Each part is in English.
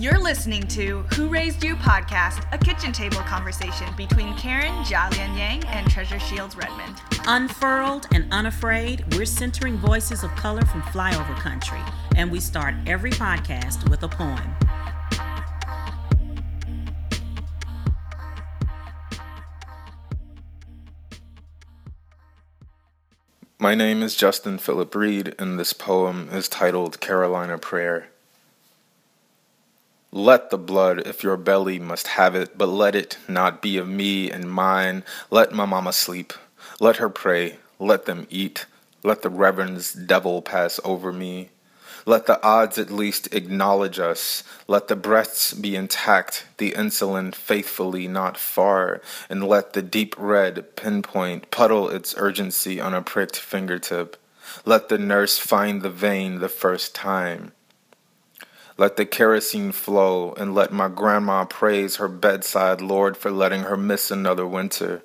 You're listening to Who Raised You podcast, a kitchen table conversation between Karen Jialian Yang and Treasure Shields Redmond. Unfurled and unafraid, we're centering voices of color from flyover country, and we start every podcast with a poem. My name is Justin Philip Reed, and this poem is titled Carolina Prayer. Let the blood, if your belly must have it, but let it not be of me and mine. Let my mama sleep. Let her pray. Let them eat. Let the reverend's devil pass over me. Let the odds at least acknowledge us. Let the breaths be intact, the insulin faithfully not far, and let the deep red pinpoint puddle its urgency on a pricked fingertip. Let the nurse find the vein the first time. Let the kerosene flow, and let my grandma praise her bedside Lord for letting her miss another winter.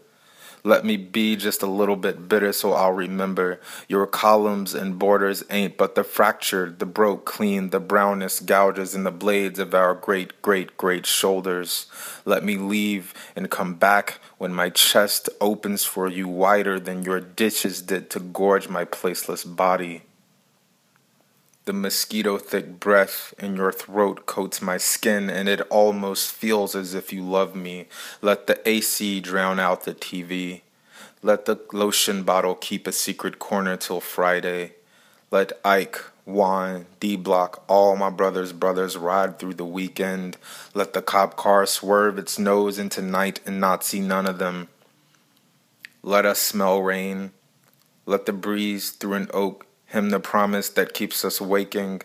Let me be just a little bit bitter so I'll remember. Your columns and borders ain't but the fractured, the broke clean, the brownest gouges in the blades of our great, great, great shoulders. Let me leave and come back when my chest opens for you wider than your ditches did to gorge my placeless body. The mosquito thick breath in your throat coats my skin, and it almost feels as if you love me. Let the AC drown out the TV. Let the lotion bottle keep a secret corner till Friday. Let Ike, Juan, D Block, all my brother's brothers ride through the weekend. Let the cop car swerve its nose into night and not see none of them. Let us smell rain. Let the breeze through an oak him the promise that keeps us waking.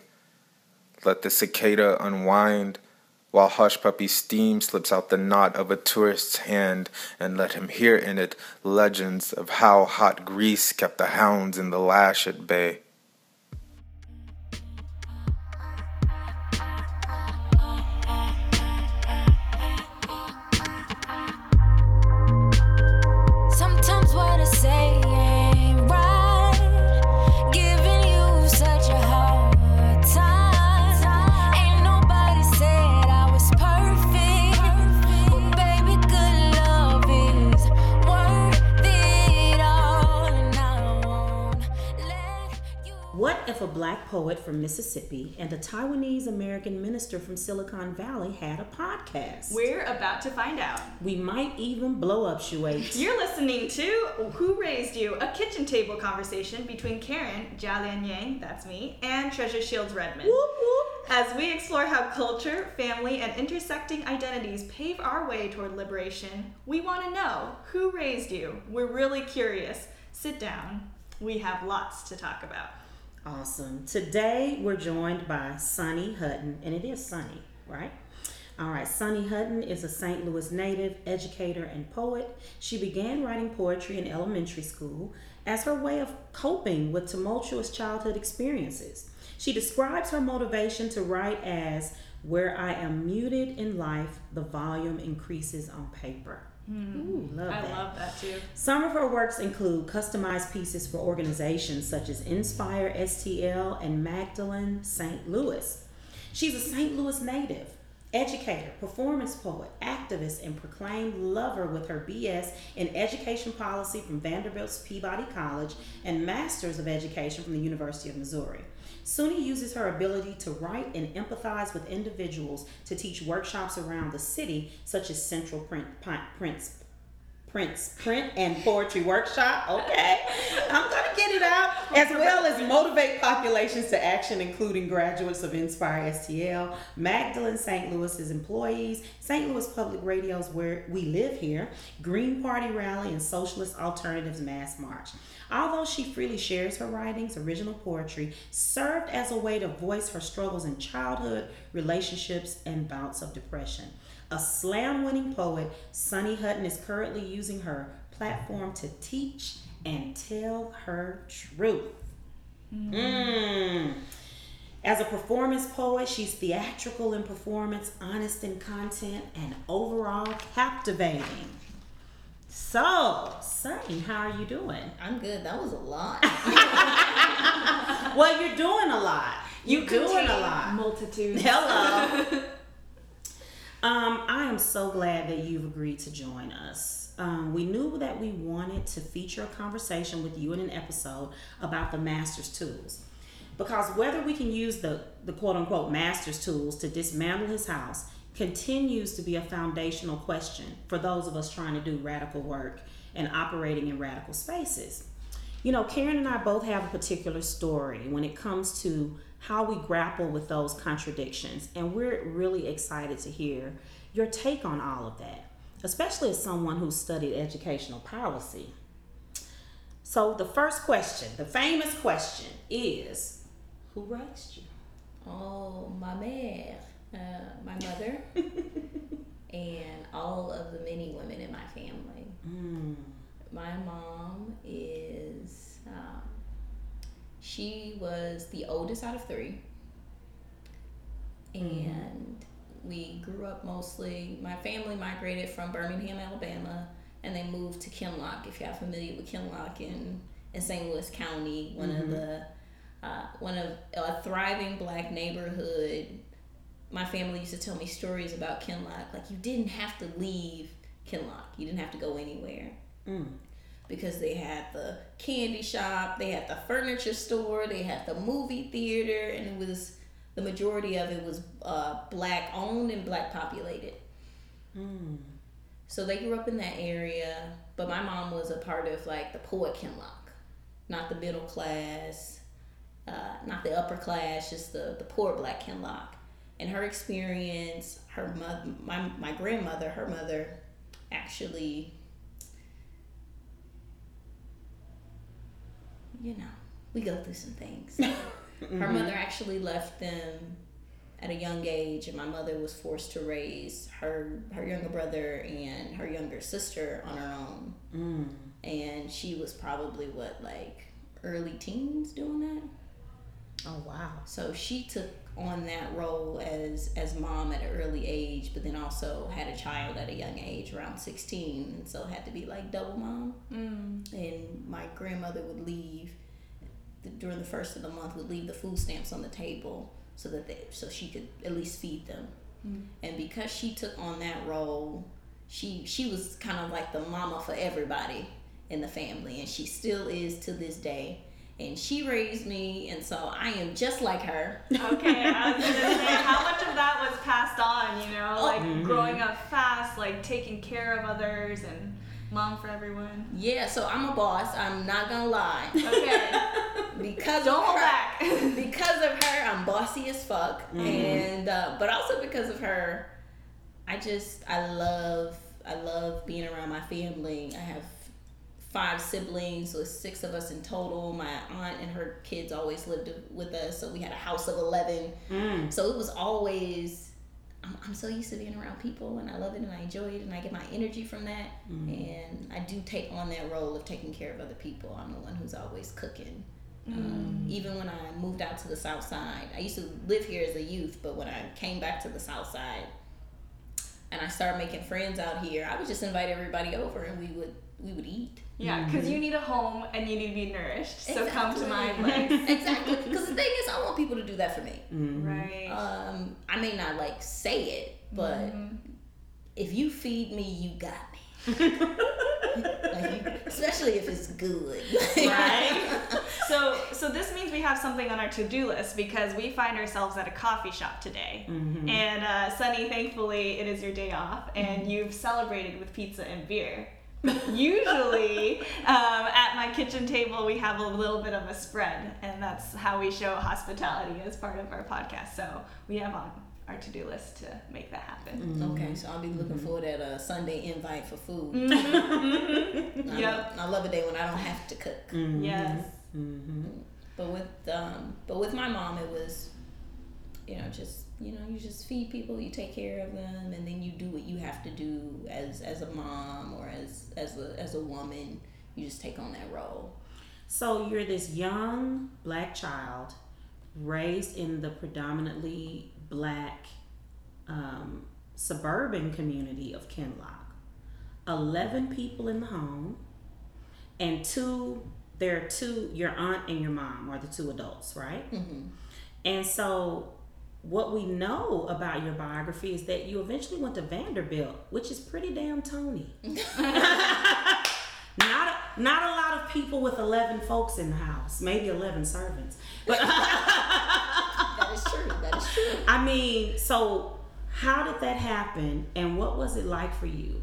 Let the cicada unwind while hush puppy steam slips out the knot of a tourist's hand, and let him hear in it legends of how hot grease kept the hounds in the lash at bay. Black poet from Mississippi and a Taiwanese American minister from Silicon Valley had a podcast? We're about to find out. We might even blow up Shuates. You're listening to Who Raised You, a kitchen table conversation between Karen Jialian Yang, that's me, and Treasure Shields Redmond. Whoop, whoop. As we explore how culture, family, and intersecting identities pave our way toward liberation, we want to know who raised you. We're really curious. Sit down. We have lots to talk about. Awesome. Today we're joined by Sunny Hutton, and it is Sunny, right? All right, Sunny Hutton is a St. Louis native, educator, and poet. She began writing poetry in elementary school as her way of coping with tumultuous childhood experiences. She describes her motivation to write as where I am muted in life, the volume increases on paper. Hmm. Ooh, love I that. love that too. Some of her works include customized pieces for organizations such as Inspire STL and Magdalene St. Louis. She's a St. Louis native, educator, performance poet, activist, and proclaimed lover with her BS in Education Policy from Vanderbilt's Peabody College and Masters of Education from the University of Missouri. Sunny uses her ability to write and empathize with individuals to teach workshops around the city, such as Central Prince Prince Print and Poetry Workshop. Okay, I'm gonna get it out as well as motivate populations to action, including graduates of Inspire STL, Magdalene St. Louis's employees, St. Louis Public Radio's Where We Live Here, Green Party Rally, and Socialist Alternatives Mass March. Although she freely shares her writings, original poetry served as a way to voice her struggles in childhood, relationships, and bouts of depression. A slam winning poet, Sunny Hutton is currently using her platform to teach and tell her truth. Mm. As a performance poet, she's theatrical in performance, honest in content, and overall captivating. So, Sunny, how are you doing? I'm good. That was a lot. Well, you're doing a lot. You're doing a lot. Multitudes. Hello. Um, I am so glad that you've agreed to join us. Um, we knew that we wanted to feature a conversation with you in an episode about the master's tools. Because whether we can use the, the quote unquote master's tools to dismantle his house continues to be a foundational question for those of us trying to do radical work and operating in radical spaces. You know, Karen and I both have a particular story when it comes to how we grapple with those contradictions, and we're really excited to hear your take on all of that, especially as someone who studied educational policy. So, the first question, the famous question, is Who raised you? Oh, my mère, uh, my mother, and all of the many women in my family. Mm. My mom is, um, she was the oldest out of three. And we grew up mostly, my family migrated from Birmingham, Alabama, and they moved to Kinloch, if y'all familiar with Kinloch in, in St. Louis County, one of the, uh, one of a thriving black neighborhood. My family used to tell me stories about Kinloch. Like, you didn't have to leave Kinloch, you didn't have to go anywhere Mm. Because they had the candy shop, they had the furniture store, they had the movie theater, and it was the majority of it was uh, black owned and black populated. Mm. So they grew up in that area, but my mom was a part of like the poor Kinloch, not the middle class, uh, not the upper class, just the, the poor black Kinloch. And her experience, her mother, my, my grandmother, her mother actually, you know, we go through some things. Her mother actually left them at a young age, and my mother was forced to raise her her younger brother and her younger sister on her own. Mm. And she was probably what like early teens doing that. Oh, wow. So she took on that role as as mom at an early age, but then also had a child at a young age, around sixteen, and so had to be like double mom. Mm. And my grandmother would leave during the first of the month would leave the food stamps on the table so that they so she could at least feed them. And because she took on that role, she she was kind of like the mama for everybody in the family, and she still is to this day. And she raised me, and so I am just like her. Okay, I was gonna say, how much of that was passed on, you know? Like growing up fast, like taking care of others and mom for everyone. Yeah, so I'm a boss. I'm not gonna lie. Okay, Because don't of hold her, back. because of her, I'm bossy as fuck, and uh, but also because of her, I just I love I love being around my family. I have five siblings, so six of us in total. My aunt and her kids always lived with us, so we had a house of eleven. Mm. So it was always. I'm, I'm so used to being around people and I love it and I enjoy it and I get my energy from that. And I do take on that role of taking care of other people. I'm the one who's always cooking. Um, even when I moved out to the south side, I used to live here as a youth, but when I came back to the south side and I started making friends out here, I would just invite everybody over and we would we would eat. Yeah, because you need a home and you need to be nourished. So come to my place. exactly. Because the thing is, I want people to do that for me. Right. Um, I may not like say it, but Mm-hmm. if you feed me, you got me. like, especially if it's good. Right. so so this means we have something on our to-do list because we find ourselves at a coffee shop today. And uh, Sunny, thankfully, it is your day off, and you've celebrated with pizza and beer. Usually, um, at my kitchen table, we have a little bit of a spread, and that's how we show hospitality as part of our podcast. So we have on our to-do list to make that happen. Mm-hmm. Okay, so I'll be looking mm-hmm. forward at a Sunday invite for food. Mm-hmm. mm-hmm. I, Yep. love, I love a day when I don't have to cook. Yes. But with um, but with my mom, it was, you know, just you know, you just feed people, you take care of them, and then you do what you have to do as as a mom or as as a as a woman. You just take on that role. So you're this young black child raised in the predominantly black um, suburban community of Kinloch. 11 people in the home, and two, there are two, your aunt and your mom are the two adults, right? Mm-hmm. And so what we know about your biography is that you eventually went to Vanderbilt, which is pretty damn Tony. not a, not a lot of people with 11 folks in the house, maybe 11 servants. But That is true. That is true. I mean, so how did that happen and what was it like for you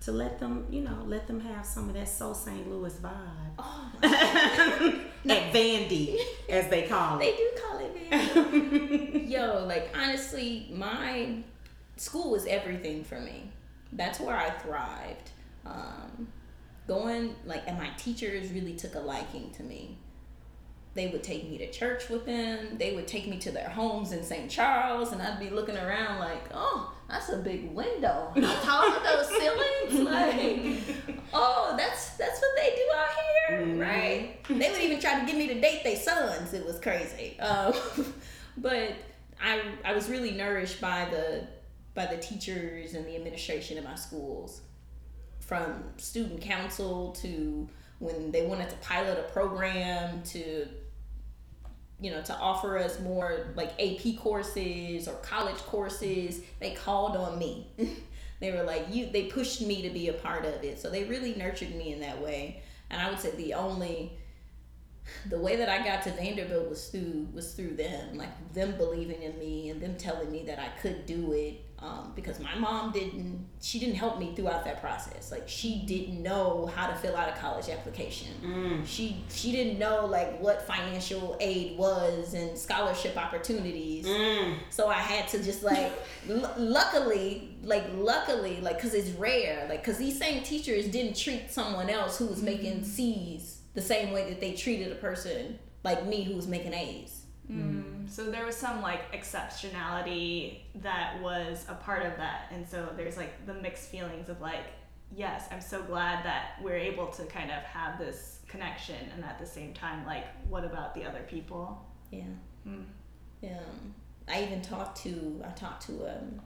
to let them, you know, let them have some of that so St. Louis vibe? Oh, At Vandy, as they call it. they do call it Vandy. Yo, like honestly, my school was everything for me. That's where I thrived. Um, going like, and my teachers really took a liking to me. They would take me to church with them. They would take me to their homes in St. Charles, and I'd be looking around like, oh, that's a big window. How tall are those ceilings? Like, oh, that's that's what they do out here, right? They would even try to get me to date their sons. It was crazy. Um, but I I was really nourished by the by the teachers and the administration of my schools from student council to when they wanted to pilot a program to you know to offer us more like AP courses or college courses they called on me. They were like you they pushed me to be a part of it. So they really nurtured me in that way. And I would say the only the way that I got to Vanderbilt was through was through them, like them believing in me and them telling me that I could do it. Um, because my mom didn't, she didn't help me throughout that process. Like she didn't know how to fill out a college application. Mm. She she didn't know like what financial aid was and scholarship opportunities. Mm. So I had to just like, l- luckily, like luckily, like because it's rare, like because these same teachers didn't treat someone else who was making mm. C's the same way that they treated a person like me who was making A's. So there was some like exceptionality that was a part of that, and so there's like the mixed feelings of like, yes, I'm so glad that we're able to kind of have this connection, and at the same time, like, what about the other people? Yeah. Mm. Yeah. I even talked to I talked to um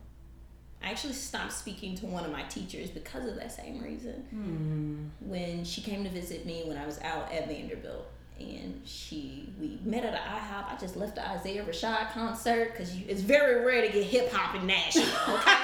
I actually stopped speaking to one of my teachers because of that same reason. When she came to visit me when I was out at Vanderbilt, and she we met at an IHOP. I just left the Isaiah Rashad concert because it's very rare to get hip hop in Nashville. Okay,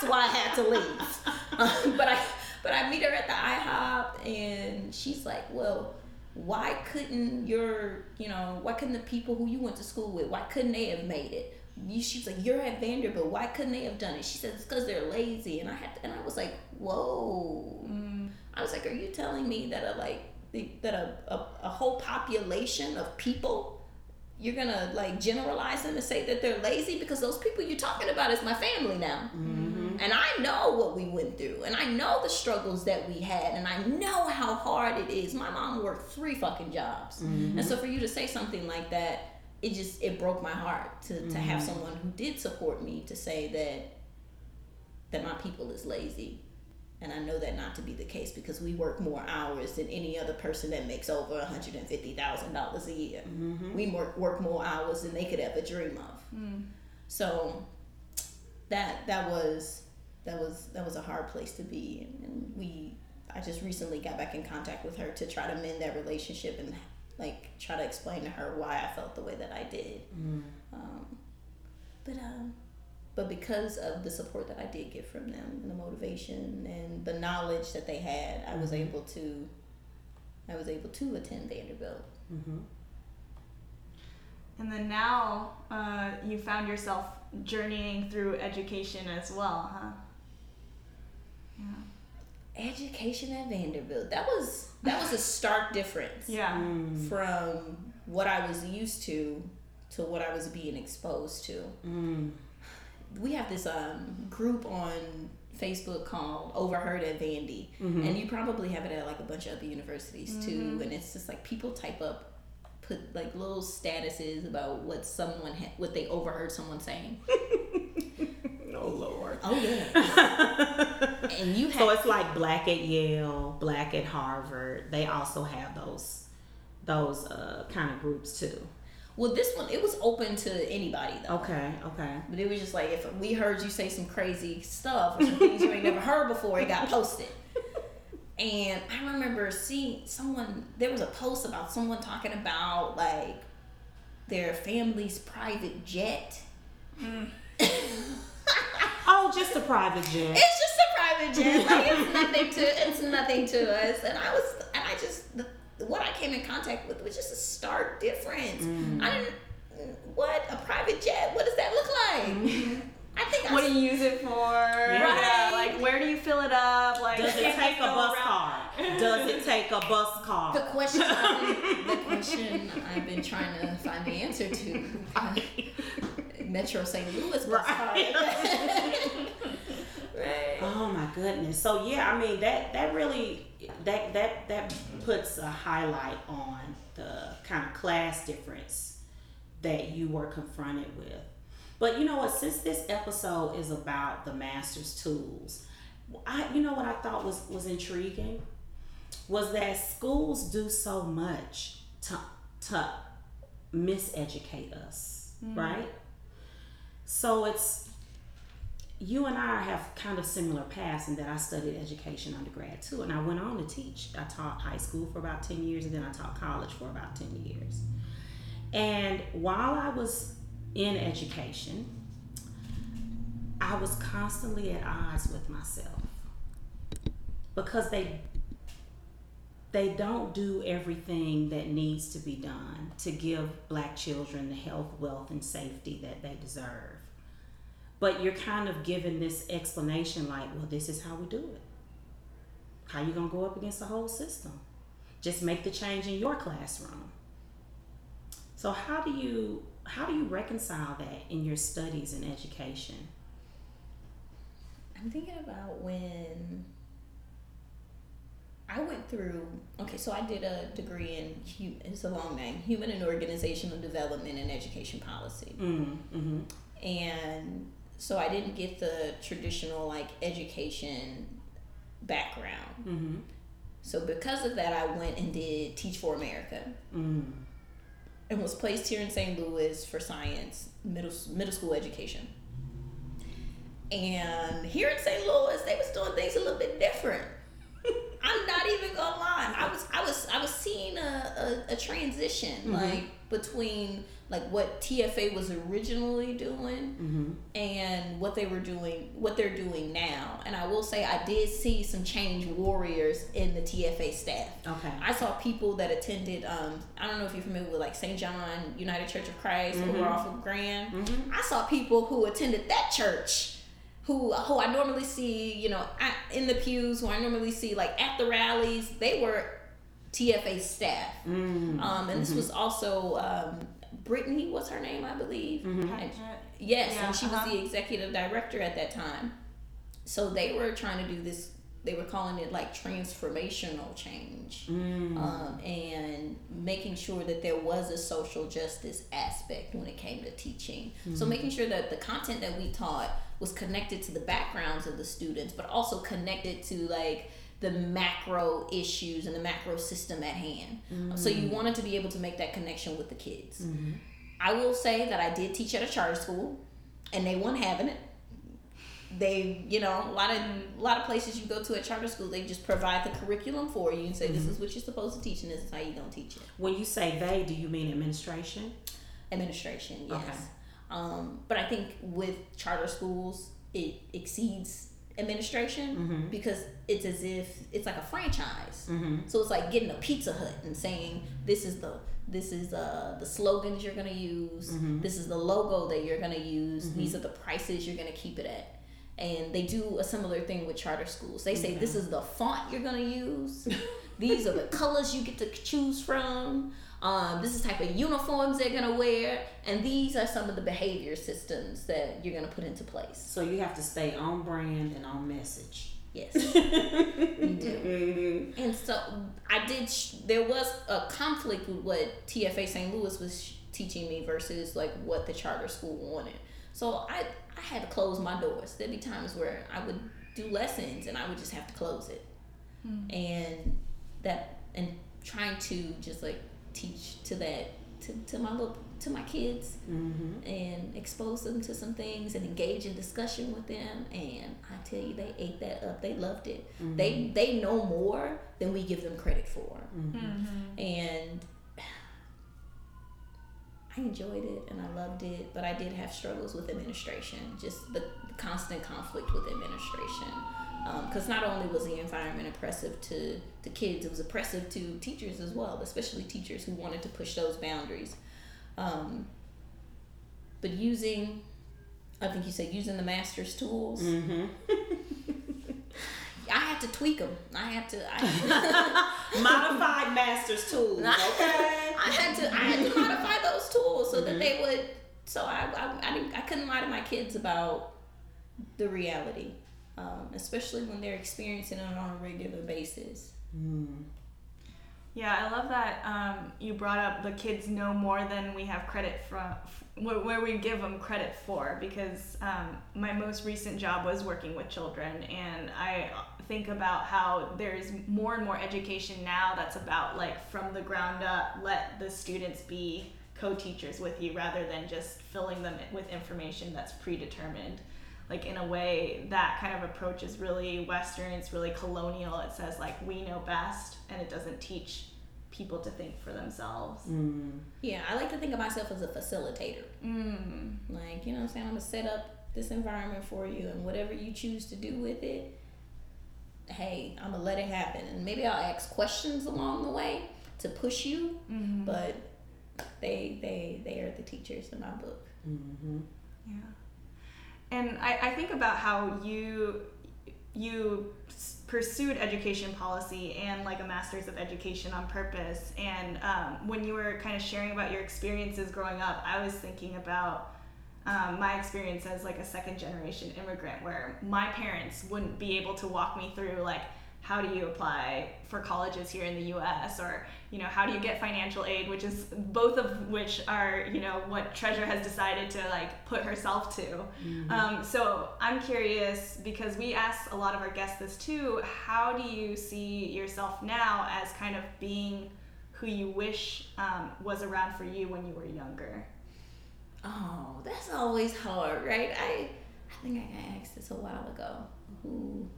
so I had to leave. Um, but I but I meet her at the IHOP, and she's like, "Well, why couldn't your you know why couldn't the people who you went to school with why couldn't they have made it?" She's like, "You're at Vanderbilt. Why couldn't they have done it?" She said, "It's because they're lazy." And I had to, and I was like, "Whoa." I was like, "Are you telling me that a like the- that a, a, a whole population of people you're gonna like generalize them and say that they're lazy because those people you're talking about is my family now. Mm-hmm. And i know what we went through and i know the struggles that we had and i know how hard it is. My mom worked three fucking jobs. Mm-hmm. And so for you to say something like that it just it broke my heart to, to have mm-hmm. someone who did support me to say that that my people is lazy and I know that not to be the case because we work more hours than any other person that makes over $150,000 a year. We work, work more hours than they could ever dream of. So that that was that was that was a hard place to be and, we I just recently got back in contact with her to try to mend that relationship and like try to explain to her why I felt the way that I did. Um, but um, but because of the support that I did get from them and the motivation and the knowledge that they had, I was mm-hmm. able to I was able to attend Vanderbilt. Mm-hmm. And then now uh, you found yourself journeying through education as well, huh? Yeah. Education at Vanderbilt. That was that was a stark difference Yeah. Mm. from what I was used to to what I was being exposed to. Mm. We have this um, group on Facebook called Overheard at Vandy, and you probably have it at like a bunch of other universities too. And it's just like people type up, put like little statuses about what someone ha- what they overheard someone saying. Oh Lord. Oh yeah, and you have So it's like black at Yale, black at Harvard. They also have those those uh, kind of groups too. Well this one it was open to anybody though. Okay, okay. But it was just like if we heard you say some crazy stuff or some things you ain't never heard before, it got posted. And I remember seeing someone there was a post about someone talking about like their family's private jet. Mm. Oh, just a private jet. It's just a private jet. Like it's nothing to it's nothing to us. And I was and I just the, what I came in contact with was just a stark difference. Mm. I didn't what a private jet. What does that look like? Mm-hmm. I think I What do you use it for? Yeah, Like, where do you fill it up? Like, Does it take a bus around- car? Does it take a bus car? the question I've been, the question I've been trying to find the answer to. Uh, Metro St. Louis bus Right. right. Oh my goodness. So yeah, I mean that that really that that that puts a highlight on the kind of class difference that you were confronted with. But you know what? Since this episode is about the master's tools, I you know what I thought was was intriguing was that schools do so much to to miseducate us, hmm. right? So it's you and I have kind of similar paths in that I studied education undergrad too, and I went on to teach. I taught high school for about 10 years, and then I taught college for about 10 years. And while I was in education, I was constantly at odds with myself because they they don't do everything that needs to be done to give black children the health, wealth, and safety that they deserve. But you're kind of given this explanation like, well, this is how we do it. How you gonna go up against the whole system? Just make the change in your classroom. So how do you how do you reconcile that in your studies and education? I'm thinking about when I went through. Okay, so I did a degree in it's a long name, human and organizational development and education policy, Mm, mm-hmm. and so I didn't get the traditional like education background. Mm-hmm. So because of that, I went and did Teach for America. Mm. and was placed here in St. Louis for science middle middle school education. And here in St. Louis, they was doing things a little bit different. I'm not even gonna lie. I was I was I was seeing a, a, a transition like between like what TFA was originally doing Mm-hmm. and what they were doing what they're doing now. And I will say I did see some change warriors in the TFA staff. Okay. I saw people that attended. Um, I don't know if you're familiar with like St. John United Church of Christ over off of Grand. I saw people who attended that church, who who I normally see, you know, at, in the pews, who I normally see like at the rallies. They were TFA staff. Mm. Um, and this was also um, Brittany. What's her name? I believe. Mm-hmm. And- Yes, Yeah, and she was uh-huh. the executive director at that time. So they were trying to do this. They were calling it like transformational change, Mm. um, and making sure that there was a social justice aspect when it came to teaching. So making sure that the content that we taught was connected to the backgrounds of the students, but also connected to like the macro issues and the macro system at hand. So you mm. wanted to be able to make that connection with the kids. Mm-hmm. I will say that I did teach at a charter school, and they weren't having it. They, you know, a lot of a lot of places you go to at charter school, they just provide the curriculum for you and say this is mm-hmm. what you're supposed to teach and this is how you're gonna teach it. When you say they, do you mean administration? Administration, yes. Okay. Um, but I think with charter schools, it exceeds administration because it's as if it's like a franchise. Mm-hmm. So it's like getting a Pizza Hut and saying this is the this is uh, the slogans you're gonna use. This is the logo that you're gonna use. These are the prices you're gonna keep it at. And they do a similar thing with charter schools. They say this is the font you're gonna use. These are the colors you get to choose from. Um, this is the type of uniforms they're gonna wear, and these are some of the behavior systems that you're gonna put into place. So you have to stay on brand and on message. Yes, you do. And so I did. Sh- there was a conflict with what TFA St. Louis was sh- teaching me versus like what the charter school wanted. So I I had to close my doors. There'd be times where I would do lessons and I would just have to close it. And that and trying to just like teach to that to, to my little to my kids Mm-hmm. and expose them to some things and engage in discussion with them. And I tell you they ate that up. They loved it. They mm-hmm. they know more than we give them credit for. Mm-hmm. Mm-hmm. And I, enjoyed it and I loved it, but I did have struggles with administration, just the, constant conflict with administration. Because not only was the environment oppressive to the kids, it was oppressive to teachers as well, especially teachers who wanted to push those boundaries. Um, but using, I think you said using the master's tools. Mm-hmm. I had to tweak them. I had to. I, Modified master's tools. Okay. I had to I had to modify those tools so that they would so I I, I, didn't, I couldn't lie to my kids about the reality um, especially when they're experiencing it on a regular basis. Yeah, I love that um, you brought up the kids know more than we have credit from, where, where we give them credit for. Because um, my most recent job was working with children, and I think about how there's more and more education now that's about like from the ground up, let the students be co-teachers with you rather than just filling them with information that's predetermined. Like in a way that kind of approach is really western it's really colonial. It says like we know best and it doesn't teach people to think for themselves. Mm. yeah I like to think of myself as a facilitator. Mm. like you know what I'm saying? I'm gonna set up this environment for you and whatever you choose to do with it hey I'm gonna let it happen and maybe I'll ask questions along the way to push you Mhm. but they they they are the teachers in my book Mm-hmm. Yeah. And I, I think about how you you pursued education policy and like a master's of education on purpose. And um, when you were kind of sharing about your experiences growing up, I was thinking about um, my experience as like a second generation immigrant, where my parents wouldn't be able to walk me through like how do you apply for colleges here in the U.S. or you know how do you get financial aid, which is both of which are you know what Treasure has decided to like put herself to. Um, so I'm curious because we ask a lot of our guests this too. How do you see yourself now as kind of being who you wish um, was around for you when you were younger? Oh, that's always hard, right? I I think I got asked this a while ago. Who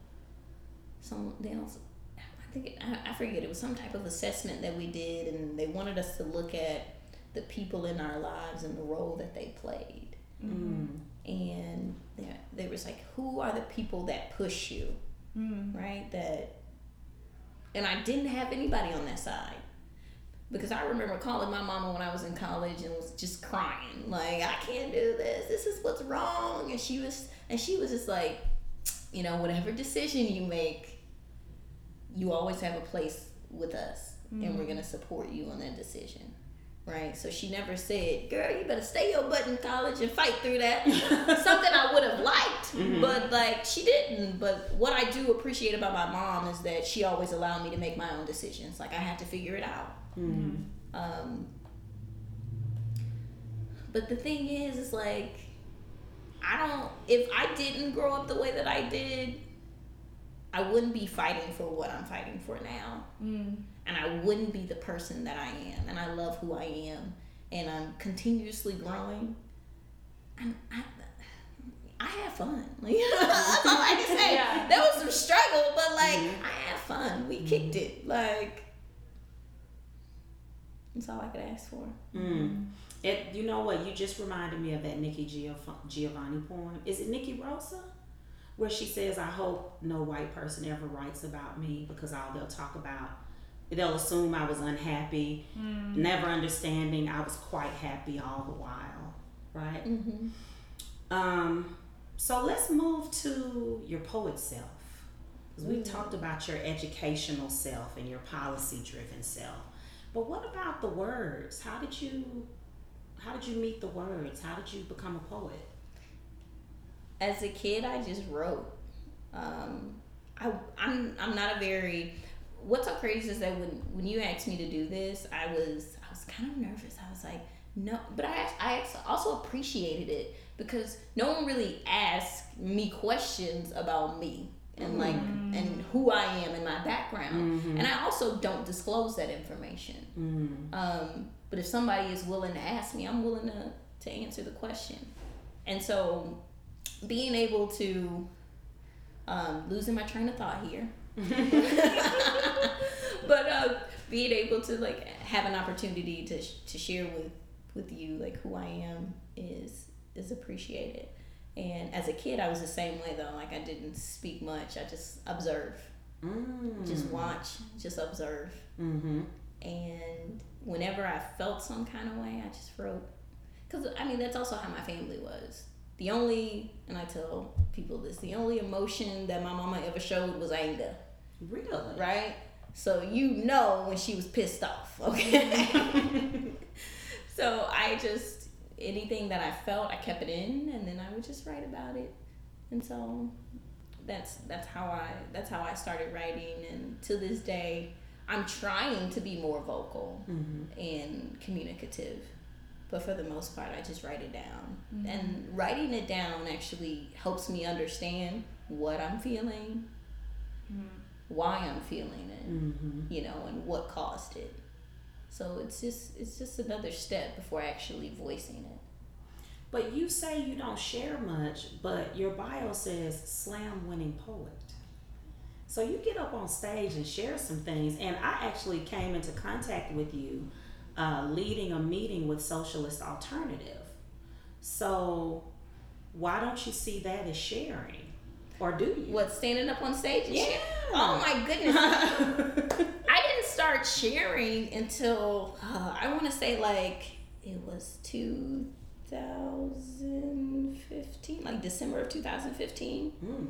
some they don't I think it, I, I forget it was some type of assessment that we did and they wanted us to look at the people in our lives and the role that they played. Mm. And there, there was like who are the people that push you, Mm. right? That and I didn't have anybody on that side. Because I remember calling my mama when I was in college and was just crying, like I can't do this. This is what's wrong. And she was, and she was just like, you know, whatever decision you make, you always have a place with us, and we're mm-hmm. gonna support you on that decision, right? So she never said, "Girl, you better stay your butt in college and fight through that." Something I would have liked, mm-hmm. but like she didn't. But what I do appreciate about my mom is that she always allowed me to make my own decisions. Like I had to figure it out. Mm. Um, but the thing is, is like, I don't, if I didn't grow up the way that I did, I wouldn't be fighting for what I'm fighting for now. Mm. And I wouldn't be the person that I am. And I love who I am. And I'm continuously growing. And I, I have fun. Like, that's all I can say. Yeah. There was some struggle, but like, I had fun. We kicked it. Like, that's all I could ask for. Mm. It, you know what? You just reminded me of that Nikki Giov- Giovanni poem. Is it Nikki Rosa? Where she says, I hope no white person ever writes about me because all they'll talk about, they'll assume I was unhappy, never understanding I was quite happy all the while. Right? Mm-hmm. Um, so let's move to your poet self. Because we talked about your educational self and your policy driven self. But what about the words? How did you how did you meet the words? How did you become a poet? as a kid i just wrote um, I, I'm, I'm not a very what's so crazy is that when, when you asked me to do this i was i was kind of nervous i was like no but i, I also appreciated it because no one really asked me questions about me and like and who i am and my background and i also don't disclose that information Mm. um, but if somebody is willing to ask me, I'm willing to, to answer the question. And so being able to, um, losing my train of thought here, but uh, being able to like have an opportunity to, sh- to share with with you, like who I am, is is appreciated. And as a kid, I was the same way though. Like I didn't speak much. I just observe, Mm. just watch, just observe. Mm-hmm. And whenever I felt some kind of way, I just wrote. Because, I mean, that's also how my family was. The only, and I tell people this, the only emotion that my mama ever showed was anger, Really? right? So you know when she was pissed off, okay? so I just, anything that I felt, I kept it in, and then I would just write about it. And so that's that's how I that's how I started writing, and to this day, I'm trying to be more vocal Mm-hmm. and communicative. But for the most part, I just write it down. And writing it down actually helps me understand what I'm feeling, why I'm feeling it, Mm-hmm. you know, and what caused it. So it's just it's just another step before actually voicing it. But you say you don't share much, but your bio says slam winning poet. So you get up on stage and share some things. And I actually came into contact with you uh, leading a meeting with Socialist Alternative. So why don't you see that as sharing? Or do you? What standing up on stage? and Yeah. share? Oh my goodness. I didn't start sharing until uh, I want to say like it was 2015, like December of 2015, Mm.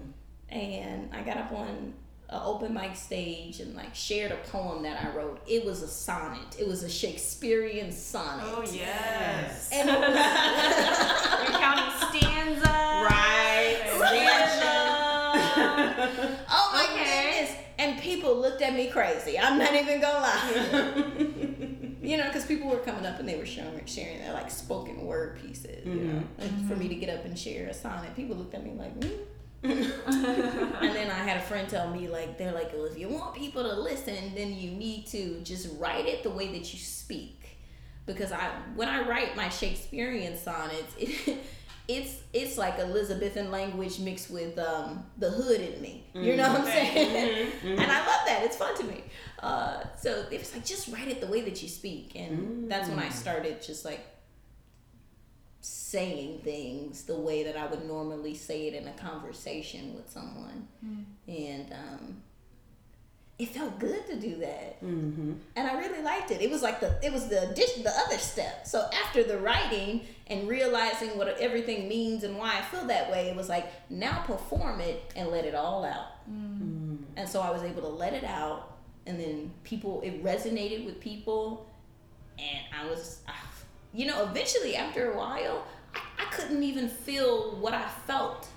and I got up on an open mic stage and like shared a poem that I wrote. It was a sonnet. It was a Shakespearean sonnet. Oh yes. And it was You're counting stanza. oh my Okay. goodness, and people looked at me crazy. I'm not even gonna lie. you know, because people were coming up and they were showing, sharing their like spoken word pieces. You know, mm-hmm. and for me mm-hmm. to get up and share a sonnet, people looked at me like me. and then I had a friend tell me like they're like, well, if you want people to listen, then you need to just write it the way that you speak. Because I when I write my Shakespearean sonnets, it, it's it's like Elizabethan language mixed with um, the hood in me. You know what I'm saying? and I love that. It's fun to me. Uh, so it was like just write it the way that you speak, and that's when I started just like saying things the way that I would normally say it in a conversation with someone, and um, it felt good to do that, Mm-hmm. and I really liked it. It was like the it was the addition, the other step. So after the writing and realizing what everything means and why I feel that way, it was like now perform it and let it all out. And so I was able to let it out, and then people it resonated with people, and I was, ah, you know, eventually after a while, I, I couldn't even feel what I felt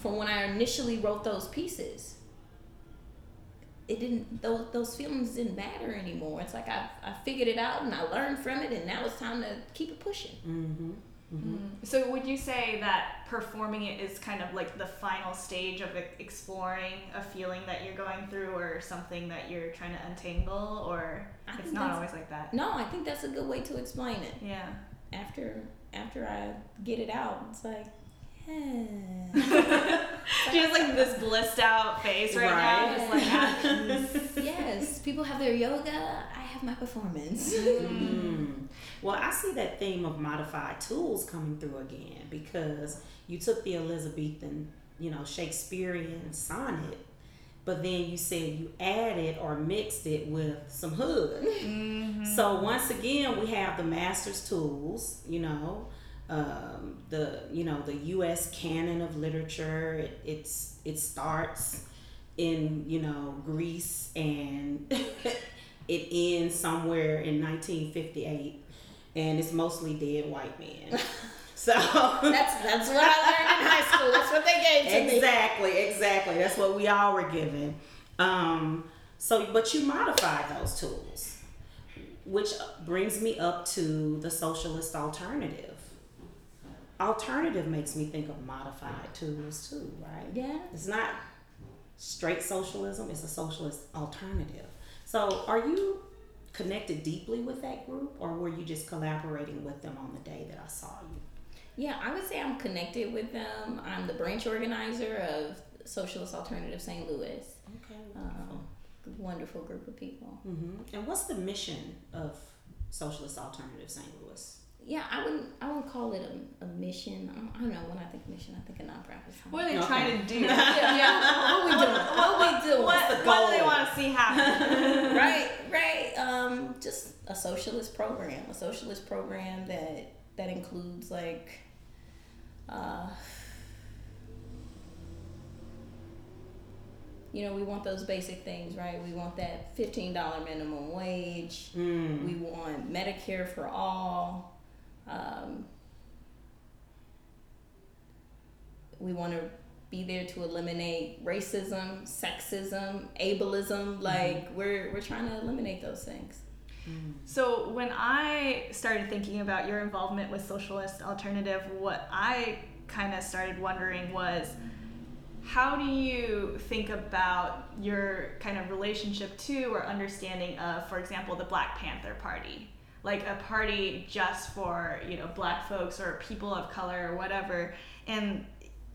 from when I initially wrote those pieces. It didn't; those those feelings didn't matter anymore. It's like I I figured it out and I learned from it, and now it's time to keep it pushing. Mm-hmm. So would you say that performing it is kind of like the final stage of e- exploring a feeling that you're going through or something that you're trying to untangle or I it's not always like that? No, I think that's a good way to explain it. Yeah. After after I get it out, it's like, yeah. She has like this blissed out face right, now, just like yes, people have their yoga. I have my performance. Mm. Well, I see that theme of modified tools coming through again because you took the Elizabethan, you know, Shakespearean sonnet, but then you said you added or mixed it with some hood. So once again, we have the master's tools, you know, um, the you know the U.S. canon of literature. It, it's it starts in you know Greece and it ends somewhere in 1958, and it's mostly dead white men. So That's that's what I learned in high school. That's what they gave to me. exactly, exactly. That's what we all were given. Um, so, but you modify those tools, which brings me up to the socialist alternative. Alternative makes me think of modified tools too, right? Yeah. It's not straight socialism, it's a socialist alternative. So, are you connected deeply with that group, or were you just collaborating with them on the day that I saw you? Yeah, I would say I'm connected with them. I'm the branch organizer of Socialist Alternative St. Louis. Okay. Um, wonderful group of people. hmm And what's the mission of Socialist Alternative St. Louis? Yeah, I wouldn't I wouldn't call it a, a mission. I don't, I don't know. When I think mission, I think of nonprofit. What are they Okay. trying to do? yeah, yeah. What we doing? What we doing? What, the what do they want to see happen? right, right. Um, just a socialist program, a socialist program that that includes like, uh, you know, we want those basic things, right? We want that fifteen dollar minimum wage. Mm. We want Medicare for all. Um, we want to be there to eliminate racism, sexism, ableism. Like we're we're trying to eliminate those things. So when I started thinking about your involvement with Socialist Alternative, what I kind of started wondering was how do you think about your kind of relationship to or understanding of, for example, the Black Panther Party? Like a party just for, you know, black folks or people of color or whatever. And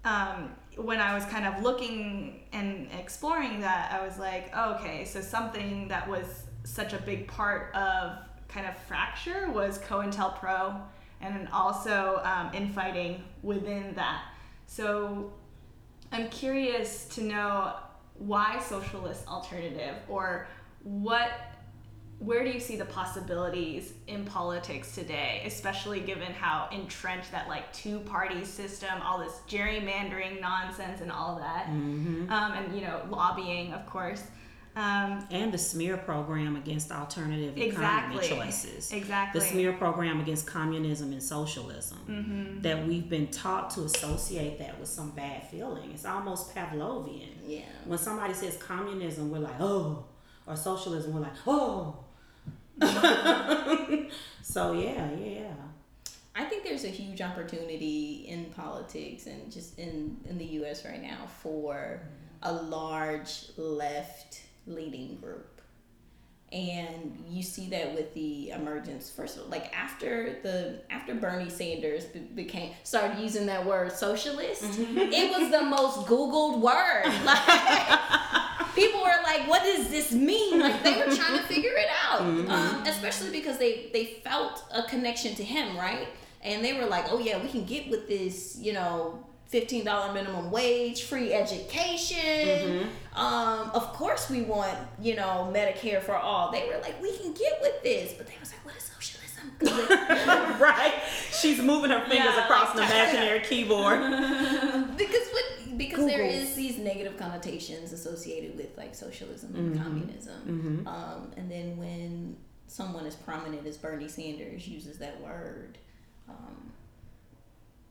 um, when I was kind of looking and exploring that, I was like, oh, okay, so something that was such a big part of kind of fracture was COINTELPRO and also um, infighting within that. So I'm curious to know why socialist alternative or what where do you see the possibilities in politics today, especially given how entrenched that like two party system, all this gerrymandering nonsense and all that, Mm-hmm. um, and you know lobbying, of course. Um, And the smear program against alternative Exactly. economy choices. exactly. The smear program against communism and socialism. Mm-hmm. That we've been taught to associate that with some bad feeling. It's almost Pavlovian. Yeah. When somebody says communism, we're like, oh. Or socialism, we're like, oh. so, yeah, yeah. Yeah. I think there's a huge opportunity in politics and just in, in the US right now for a large left leading group. And you see that with the emergence first of all, like after the after Bernie Sanders be- became started using that word socialist, mm-hmm. it was the most googled word. Like people were like, "What does this mean?" Like they were trying to figure it out, um, especially because they they felt a connection to him, right? And they were like, "Oh yeah, we can get with this, you know." Fifteen dollar minimum wage, free education. Um, of course, we want you know Medicare for all. They were like, we can get with this, but they was like, what is socialism? right? She's moving her fingers Yeah, across like- the imaginary keyboard. because what because there Googles. is these negative connotations associated with like socialism and communism. Um, and then when someone as prominent as bernie sanders uses that word um,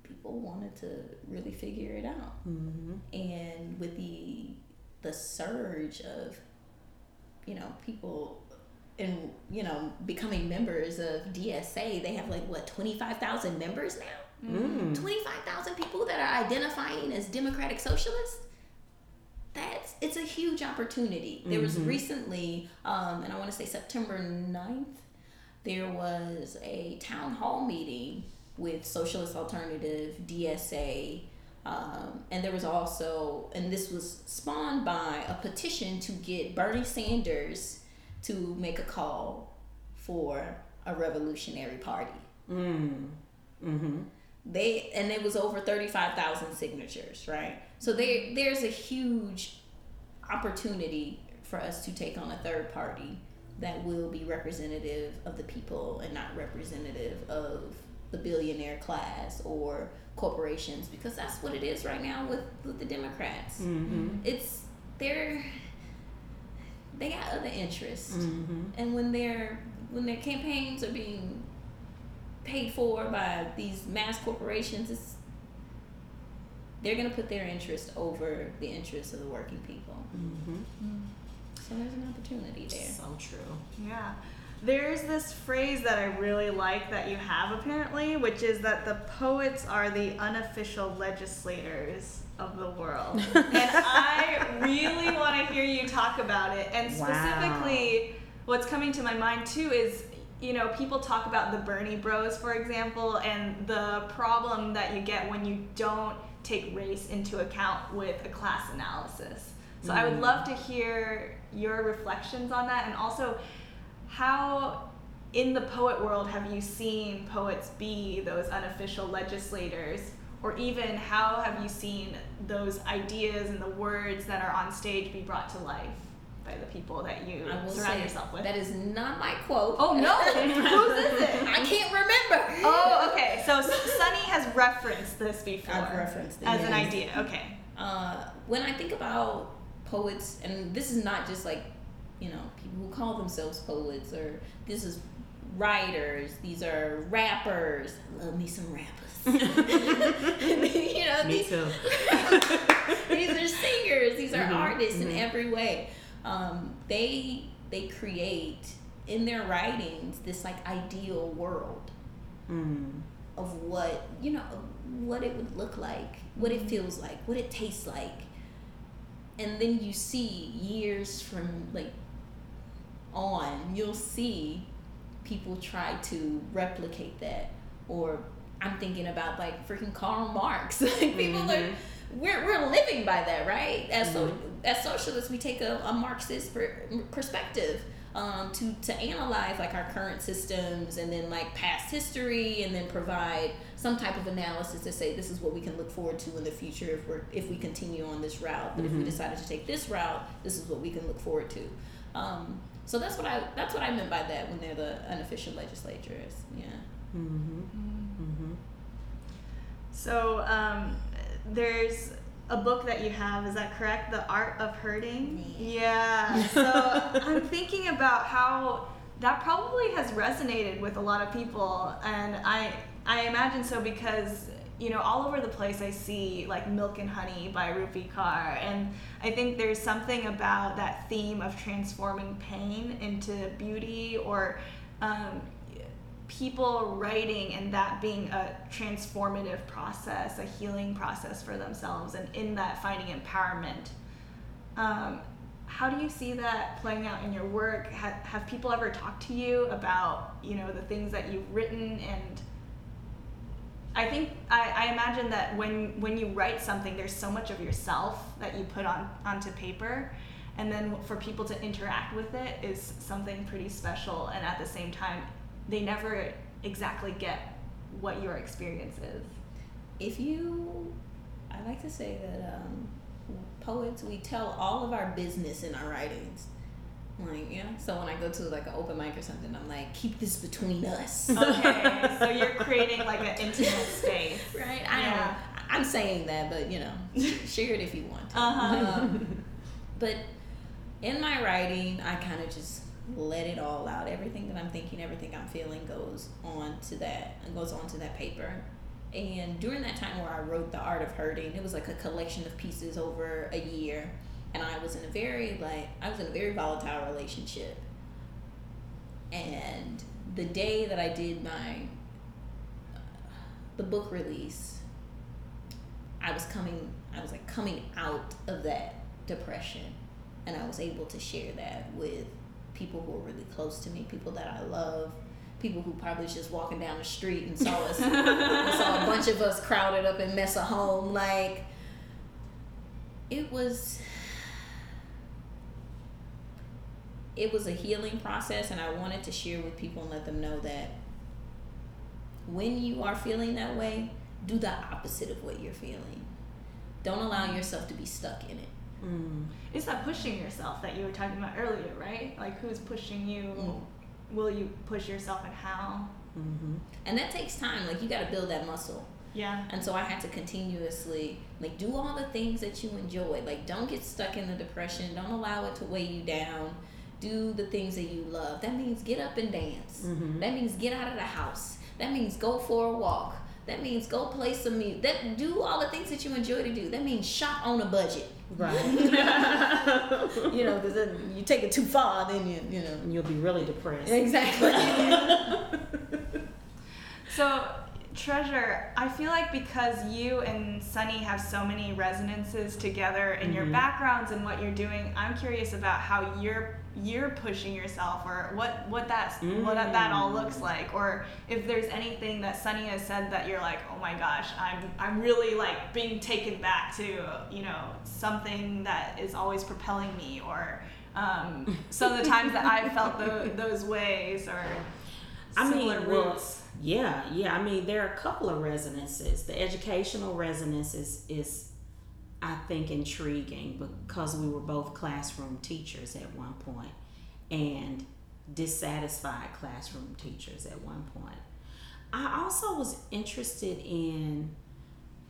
people wanted to really figure it out. And with the the surge of you know people and you know becoming members of dsa they have like what 25000 members now Mm. 25,000 people that are identifying as democratic socialists that's it's a huge opportunity there was recently um, and i want to say september 9th there was a town hall meeting with socialist alternative dsa um, and there was also and this was spawned by a petition to get bernie sanders to make a call for a revolutionary party Mm. Mm-hmm. They and it was over 35,000 signatures, right? So there there's a huge opportunity for us to take on a third party that will be representative of the people and not representative of the billionaire class or corporations because that's what it is right now with, with the Democrats. Mm-hmm. It's they're they got other interests. Mm-hmm. And when their when their campaigns are being paid for by these mass corporations, it's they're gonna put their interest over the interests of the working people. Mm-hmm. So there's an opportunity there. So true. Yeah. There's this phrase that I really like that you have apparently, which is that the poets are the unofficial legislators of the world. and I really want to hear you talk about it. And Wow. specifically, what's coming to my mind too is you know, people talk about the Bernie Bros, for example, and the problem that you get when you don't take race into account with a class analysis. So I would mm-hmm. love to hear your reflections on that and also how in the poet world have you seen poets be those unofficial legislators? Or even how have you seen those ideas and the words that are on stage be brought to life by the people that you will surround say yourself with? that is not my quote. oh no! Whose is it? I can't remember. Oh, okay. So Sunny has referenced this before. I've referenced it, as an idea. Okay. Uh, when I think about poets, and this is not just like, you know, people who call themselves poets, or this is writers, these are rappers. I love me some rappers. you know, Me these, too. these are singers, these are Mhm, artists in mhm. every way. Um, they they create in their writings this like ideal world Mm. of what you know what it would look like what it feels like what it tastes like and then you see years from like on you'll see people try to replicate that or i'm thinking about like freaking karl marx like people are Mhm. We're, we're living by that right? As so as socialists we take a, a marxist per, perspective um, to to analyze like our current systems and then like past history and then provide some type of analysis to say this is what we can look forward to in the future if we're if we continue on this route. But if we decided to take this route this is what we can look forward to. Um, so that's what I that's what I meant by that when they're the unofficial legislatures. Yeah. Mm-hmm. Mm-hmm. So um, there's a book that you have. Is that correct? The Art of Hurting. Yeah. So I'm thinking about how that probably has resonated with a lot of people, and I I imagine so because you know all over the place I see like Milk and Honey by Rupi Kaur, and I think there's something about that theme of transforming pain into beauty or um, people writing and that being a transformative process, a healing process for themselves, and in that finding empowerment. Um, how do you see that playing out in your work? Have, have people ever talked to you about you know the things that you've written and I think I, I imagine that when when you write something, there's so much of yourself that you put on onto paper, and then for people to interact with it is something pretty special. And at the same time, they never exactly get what your experience is. if you i like to say that um, poets we tell all of our business in our writings like yeah so when i go to like an open mic or something i'm like keep this between us Okay, so you're creating like an intimate space. right i Yeah. know i'm saying that but you know share it if you want to Uh-huh. Um, but in my writing i kind of just let it all out. Everything that i'm thinking everything i'm feeling goes on to that and goes on to that paper. And during that time where i wrote the art of hurting it was like a collection of pieces over a year. And i was in a very like i was in a very volatile relationship. And the day that i did my the book release i was coming i was like coming out of that depression. And i was able to share that with people who are really close to me people that i love people who probably just walking down the street and saw us saw a bunch of us crowded up in mesa home like it was it was a healing process and i wanted to share with people and let them know that when you are feeling that way do the opposite of what you're feeling. Don't allow yourself to be stuck in it Mm. It's that pushing yourself that you were talking about earlier, right? Like who's pushing you? Mm. Will you push yourself and how? Mm-hmm. and that takes time like you got to build that muscle Yeah. and so i had to continuously like do all the things that you enjoy like don't get stuck in the depression don't allow it to weigh you down do the things that you love that means get up and dance Mhm. that means get out of the house that means go for a walk that means go play some music that do all the things that you enjoy to do that means shop on a budget Right. you know because then you take it too far then you you know and you'll be really depressed. exactly So, Treasure, I feel like because you and Sunny have so many resonances together in your Mhm. backgrounds and what you're doing, I'm curious about how you're you're pushing yourself or what what that's what that, all looks like or if there's anything that Sunny has said that you're like, "Oh my gosh, I'm I'm really like being taken back to, you know, something that is always propelling me or um, some of the times that I've felt tho- those ways or I Similar mean, well, roots. yeah, yeah. I mean, there are a couple of resonances. The educational resonance is, is I think, intriguing because we were both classroom teachers at one point and dissatisfied classroom teachers at one point. I also was interested in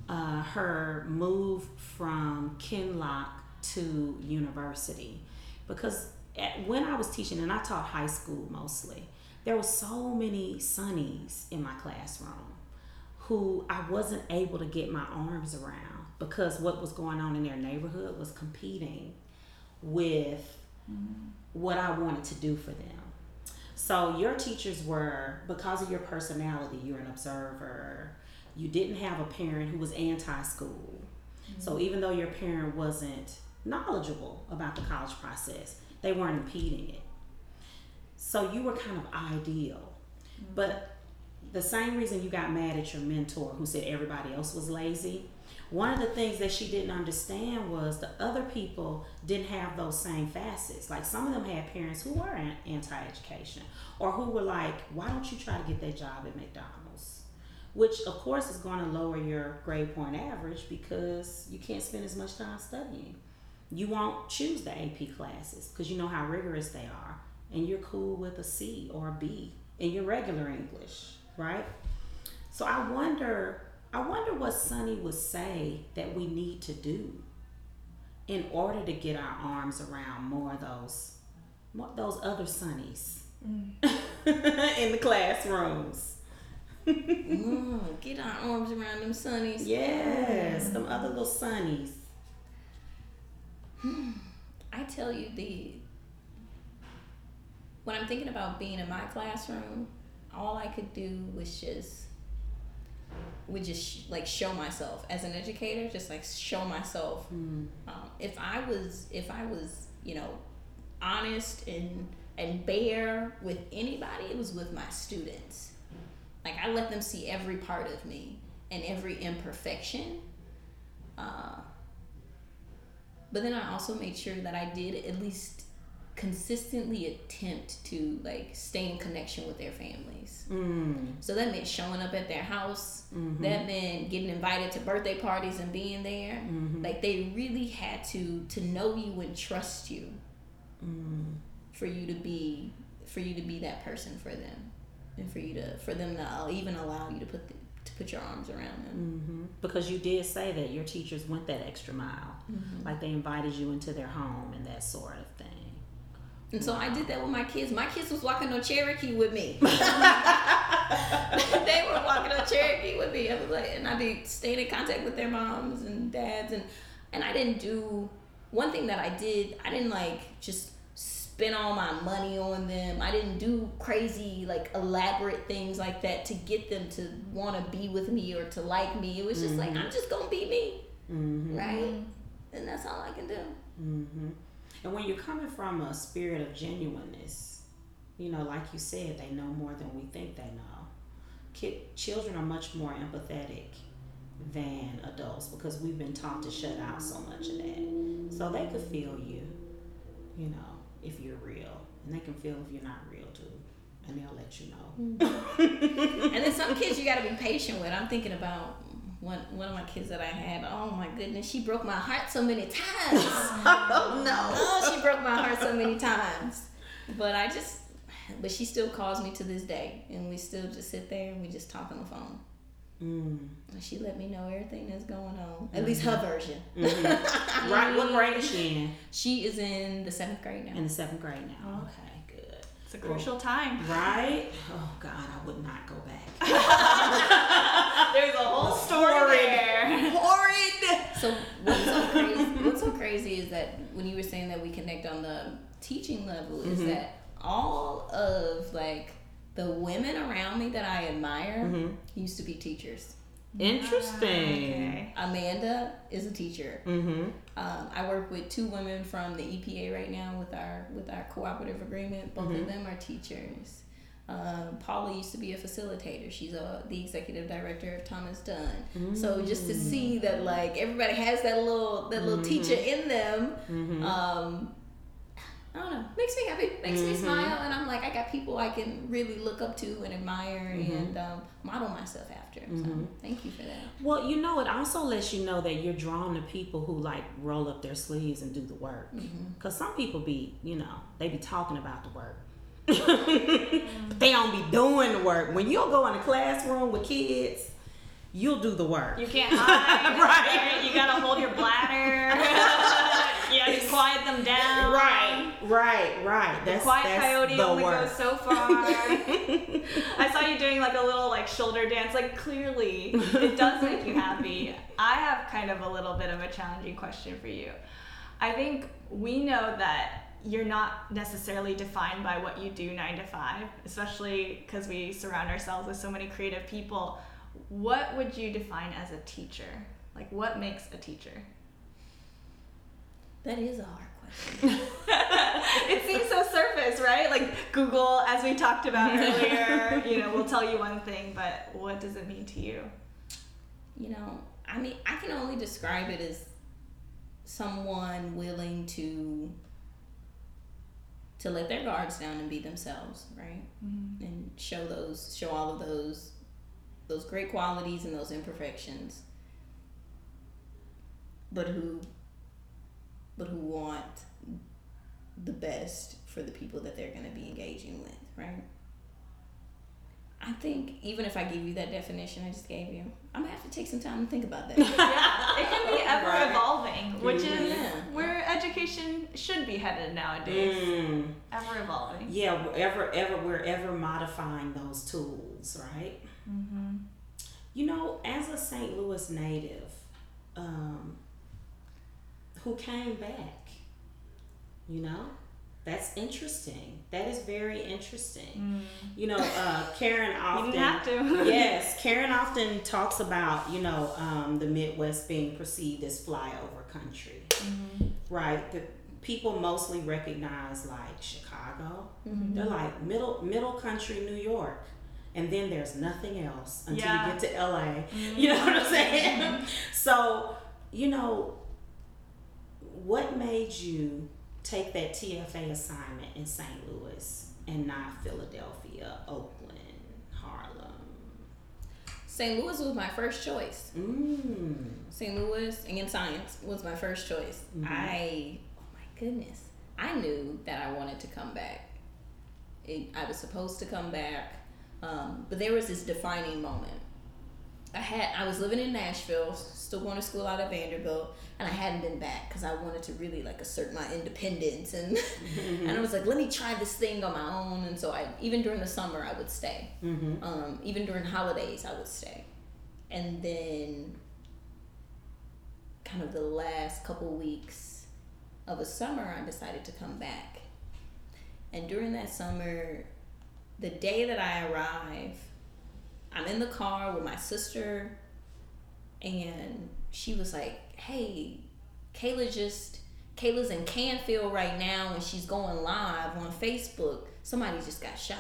uh, her move from Kinloch to university because at, when I was teaching, and I taught high school mostly, there were so many Sunnies in my classroom who I wasn't able to get my arms around because what was going on in their neighborhood was competing with mm-hmm. what I wanted to do for them. So your teachers were because of your personality, you're an observer. You didn't have a parent who was anti-school. Mm-hmm. So even though your parent wasn't knowledgeable about the college process, they weren't impeding it. So you were kind of ideal. Mm-hmm. But the same reason you got mad at your mentor who said everybody else was lazy, one of the things that she didn't understand was the other people didn't have those same facets. Like some of them had parents who were anti-education or who were like, "Why don't you try to get that job at McDonald's?" Which of course is going to lower your grade point average because you can't spend as much time studying. You won't choose the AP classes because you know how rigorous they are, and you're cool with a C or a B in your regular English, right? So I wonder, I wonder what Sunny would say that we need to do in order to get our arms around more of those, more those other Sunnies mm. in the classrooms. Mm, get our arms around them sunnies. Yes, them mm. other little Sunnies. Hmm, I tell you the when I'm thinking about being in my classroom, all I could do was just would just sh- like show myself as an educator, just like show myself. Um, if I was if I was you know honest and and bare with anybody, it was with my students. Like I let them see every part of me and every imperfection. Uh, but then I also made sure that I did at least consistently attempt to like stay in connection with their families. Mm, So that meant showing up at their house. That meant getting invited to birthday parties and being there. Like they really had to to know you and trust you for you to be for you to be that person for them, and for you to for them to even allow you to put the, to put your arms around them. hmm Because you did say that your teachers went that extra mile, like they invited you into their home and that sort of thing. And so I did that with my kids. My kids was walking on Cherokee with me. they were walking on Cherokee with me. I was like, and I'd be staying in contact with their moms and dads, and and I didn't do one thing that I did. I didn't like just spend all my money on them. I didn't do crazy like elaborate things like that to get them to want to be with me or to like me. It was just like I'm just gonna be me, Mm-hmm. right? And that's all I can do. Mm-hmm. And when you're coming from a spirit of genuineness, you know, like you said, they know more than we think they know. Kid, children are much more empathetic than adults because we've been taught to shut out so much of that. So they could feel you, you know, if you're real, and they can feel if you're not real too, and they'll let you know. Mm-hmm. And then some kids you gotta be patient with. I'm thinking about one one of my kids that I had. Oh my goodness, she broke my heart so many times. oh no! oh, she broke my heart so many times. But I just, but she still calls me to this day, and we still just sit there and we just talk on the phone. Mm. And she let me know everything that's going on. At least her version. Right? What grade is she in? She is in the seventh grade now. In the seventh grade now. Okay, good. It's a crucial time. Right? Oh God, I would not go back. There's a whole story Horrid. there. Horrid. So what's so crazy? What's so crazy is that when you were saying that we connect on the teaching level, is Mm-hmm. that all of like the women around me that I admire Mm-hmm. used to be teachers. Interesting. Okay. Amanda is a teacher. Mm-hmm. Um, I work with two women from the EPA right now with our with our cooperative agreement. Both Mm-hmm. of them are teachers. Um, Paula used to be a facilitator. She's a, the executive director of Thomas Dunn. So just to see that like everybody has that little that little teacher in them, Mm-hmm. um, I don't know, makes me happy, makes me smile, and I'm like, I got people I can really look up to and admire and um, model myself after. So thank you for that. Well, you know, it also lets you know that you're drawn to people who like roll up their sleeves and do the work. Because some people be, you know, they be talking about the work. But they don't be doing the work. When you'll go in a classroom with kids, you'll do the work. You can't hide. Right. You gotta hold your bladder. you have to quiet them down. Right, right, right. That's Quiet that's coyote the only work. goes so far. I saw you doing like a little like shoulder dance. Like clearly, it does make you happy. I have kind of a little bit of a challenging question for you. I think we know that you're not necessarily defined by what you do nine to five, especially because we surround ourselves with so many creative people. What would you define as a teacher? Like, what makes a teacher? That is a hard question. it seems so surface, right? Like Google, as we talked about earlier, you know, will tell you one thing, but what does it mean to you? you know, I mean, I can only describe it as someone willing to to let their guards down and be themselves, right? Mm-hmm. And show those, show all of those, those great qualities and those imperfections, but who, but who want the best for the people that they're going to be engaging with, right? I think even if I give you that definition I just gave you, I'm gonna have to take some time to think about that. Yeah, it can be ever Right. evolving, which is Yeah. where education should be headed nowadays. Mm. Ever evolving. Yeah, we're ever, ever, we're ever modifying those tools, right? Mm-hmm. You know, as a St. Louis native, um, who came back, you know, that's interesting. That is very interesting. Mm. You know, uh, Karen often. didn't have to. yes, Karen often talks about you know um, the Midwest being perceived as flyover country, mm-hmm. right? The people mostly recognize like Chicago. Mm-hmm. They're like middle middle country New York, and then there's nothing else until Yeah. you get to LA. You know what I'm mm-hmm. saying? so you know, what made you take that TFA assignment in St. Louis and not Philadelphia, Oakland, Harlem? St. Louis was my first choice. Mm. St. Louis and science was my first choice. I, oh my goodness, I knew that I wanted to come back. It, I was supposed to come back, um, but there was this defining moment. I had I was living in Nashville, still going to school out at Vanderbilt, and I hadn't been back because I wanted to really like assert my independence and and I was like, let me try this thing on my own. And so I even during the summer I would stay, Mm-hmm. um, even during holidays I would stay, and then kind of the last couple weeks of the summer I decided to come back, and during that summer, the day that I arrive, I'm in the car with my sister, and she was like, "Hey, Kayla just Kayla's in Canfield right now, and she's going live on Facebook. Somebody just got shot."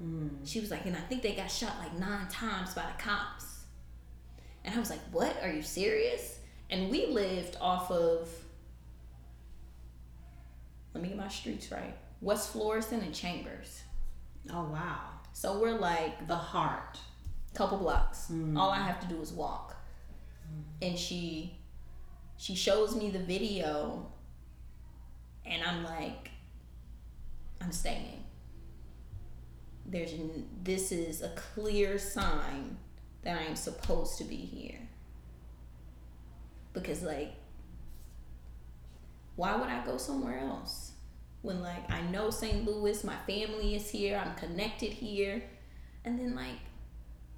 Mm. She was like, and I think they got shot like nine times by the cops. And I was like, "What? Are you serious?" And we lived off of. Let me get my streets right. West Florissant and Chambers. Oh wow, So we're like the heart. couple blocks. Mm. All I have to do is walk. And she she shows me the video and I'm like I'm staying. There's this is a clear sign that I am supposed to be here. Because like why would I go somewhere else? When like I know St. Louis, my family is here, I'm connected here. And then like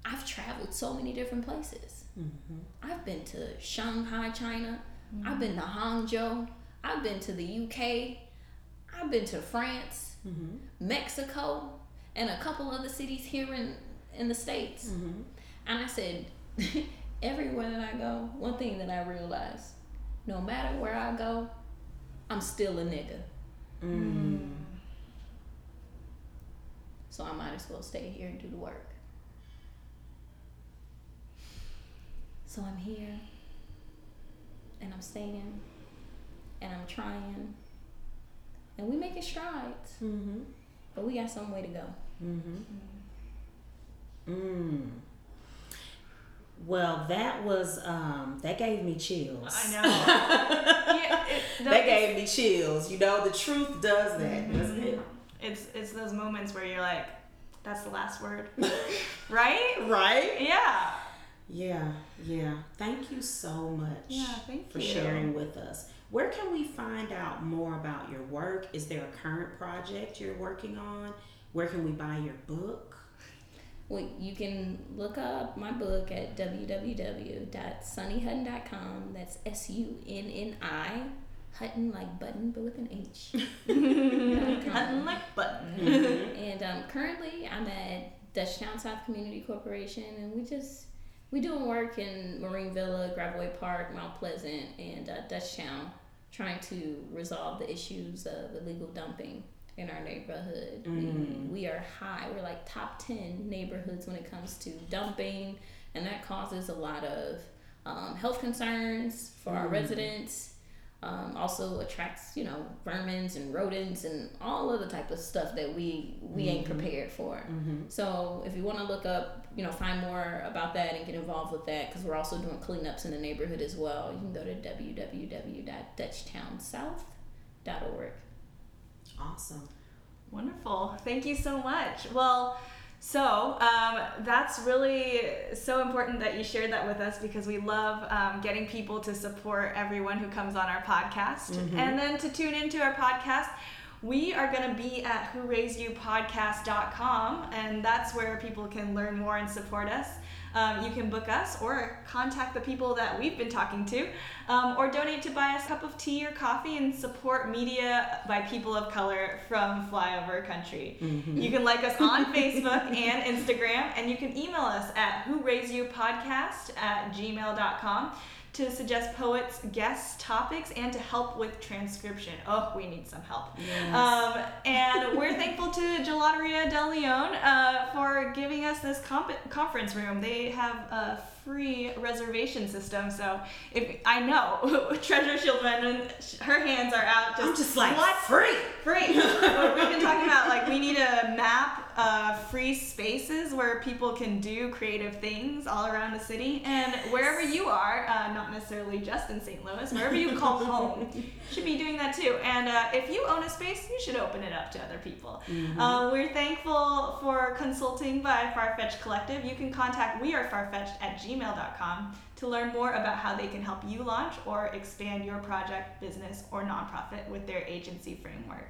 I've traveled so many different places. Mm-hmm. I've been to Shanghai, China. Mm-hmm. I've been to Hangzhou. I've been to the UK. I've been to France, mm-hmm. Mexico, and a couple other cities here in, in the States. And I said, everywhere that I go, one thing that I realized no matter where I go, I'm still a nigga. Mm. So I might as well stay here and do the work. So I'm here and I'm staying and I'm trying and we making strides, Mm-hmm. but we got some way to go. Mm. Well, that was um that gave me chills. I know. yeah, it, That gave me chills. You know, the truth does that, doesn't it? It's it's those moments where you're like, that's the last word, right? Right? Yeah. Yeah, yeah. Thank you so much Yeah, thank for you. sharing with us. Where can we find out more about your work? Is there a current project you're working on? Where can we buy your book? Well, you can look up my book at www.sunnyhutton.com. That's S U N N I, Hutton like button, but with an H. Button like button. and um, currently, I'm at Dutchtown South Community Corporation, and we just we doing work in Marine Villa, Gravois Park, Mount Pleasant, and uh, Dutchtown, trying to resolve the issues of illegal dumping in our neighborhood. We, we are high. We're like top ten neighborhoods when it comes to dumping, and that causes a lot of um, health concerns for our residents. Um, also attracts you know vermins and rodents and all of the type of stuff that we we ain't prepared for. So if you want to look up, you know, find more about that and get involved with that, because we're also doing cleanups in the neighborhood as well. You can go to www.dutchtownsouth.org. Awesome. Wonderful. Thank you so much. Well, so um, that's really so important that you shared that with us because we love um, getting people to support everyone who comes on our podcast and then to tune into our podcast. We are going to be at whoraisedyou.podcast.com, and that's where people can learn more and support us. Um, you can book us or contact the people that we've been talking to, um, or donate to buy us a cup of tea or coffee and support media by people of color from flyover country. You can like us on Facebook and Instagram, and you can email us at who raise you podcast at gmail.com to suggest poets, guests, topics, and to help with transcription. Oh, we need some help. Um, and we're thankful to Gelateria Del Leon uh, for giving us this comp- conference room. They have a free reservation system, so if I know Treasure Shieldman her hands are out, just I'm just like what free. Free. We've been talking about like we need a map uh, free spaces where people can do creative things all around the city and wherever you are, uh, not necessarily just in St. Louis, wherever you call home, should be doing that too. And uh, if you own a space, you should open it up to other people. Uh, we're thankful for consulting by Farfetch Collective. You can contact we are farfetched at gmail.com to learn more about how they can help you launch or expand your project, business, or nonprofit with their agency framework.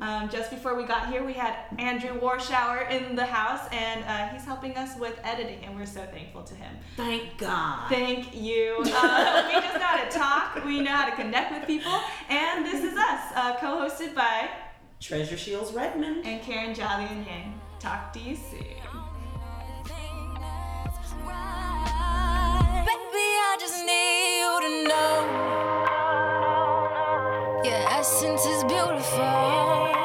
Um, just before we got here, we had Andrew Warshower in the house, and uh, he's helping us with editing, and we're so thankful to him. Thank God. Thank you. Uh, we just know how to talk, we know how to connect with people, and this is us, uh, co hosted by Treasure Shields Redmond. and Karen Jolly and Yang. Talk to you soon. Essence is beautiful.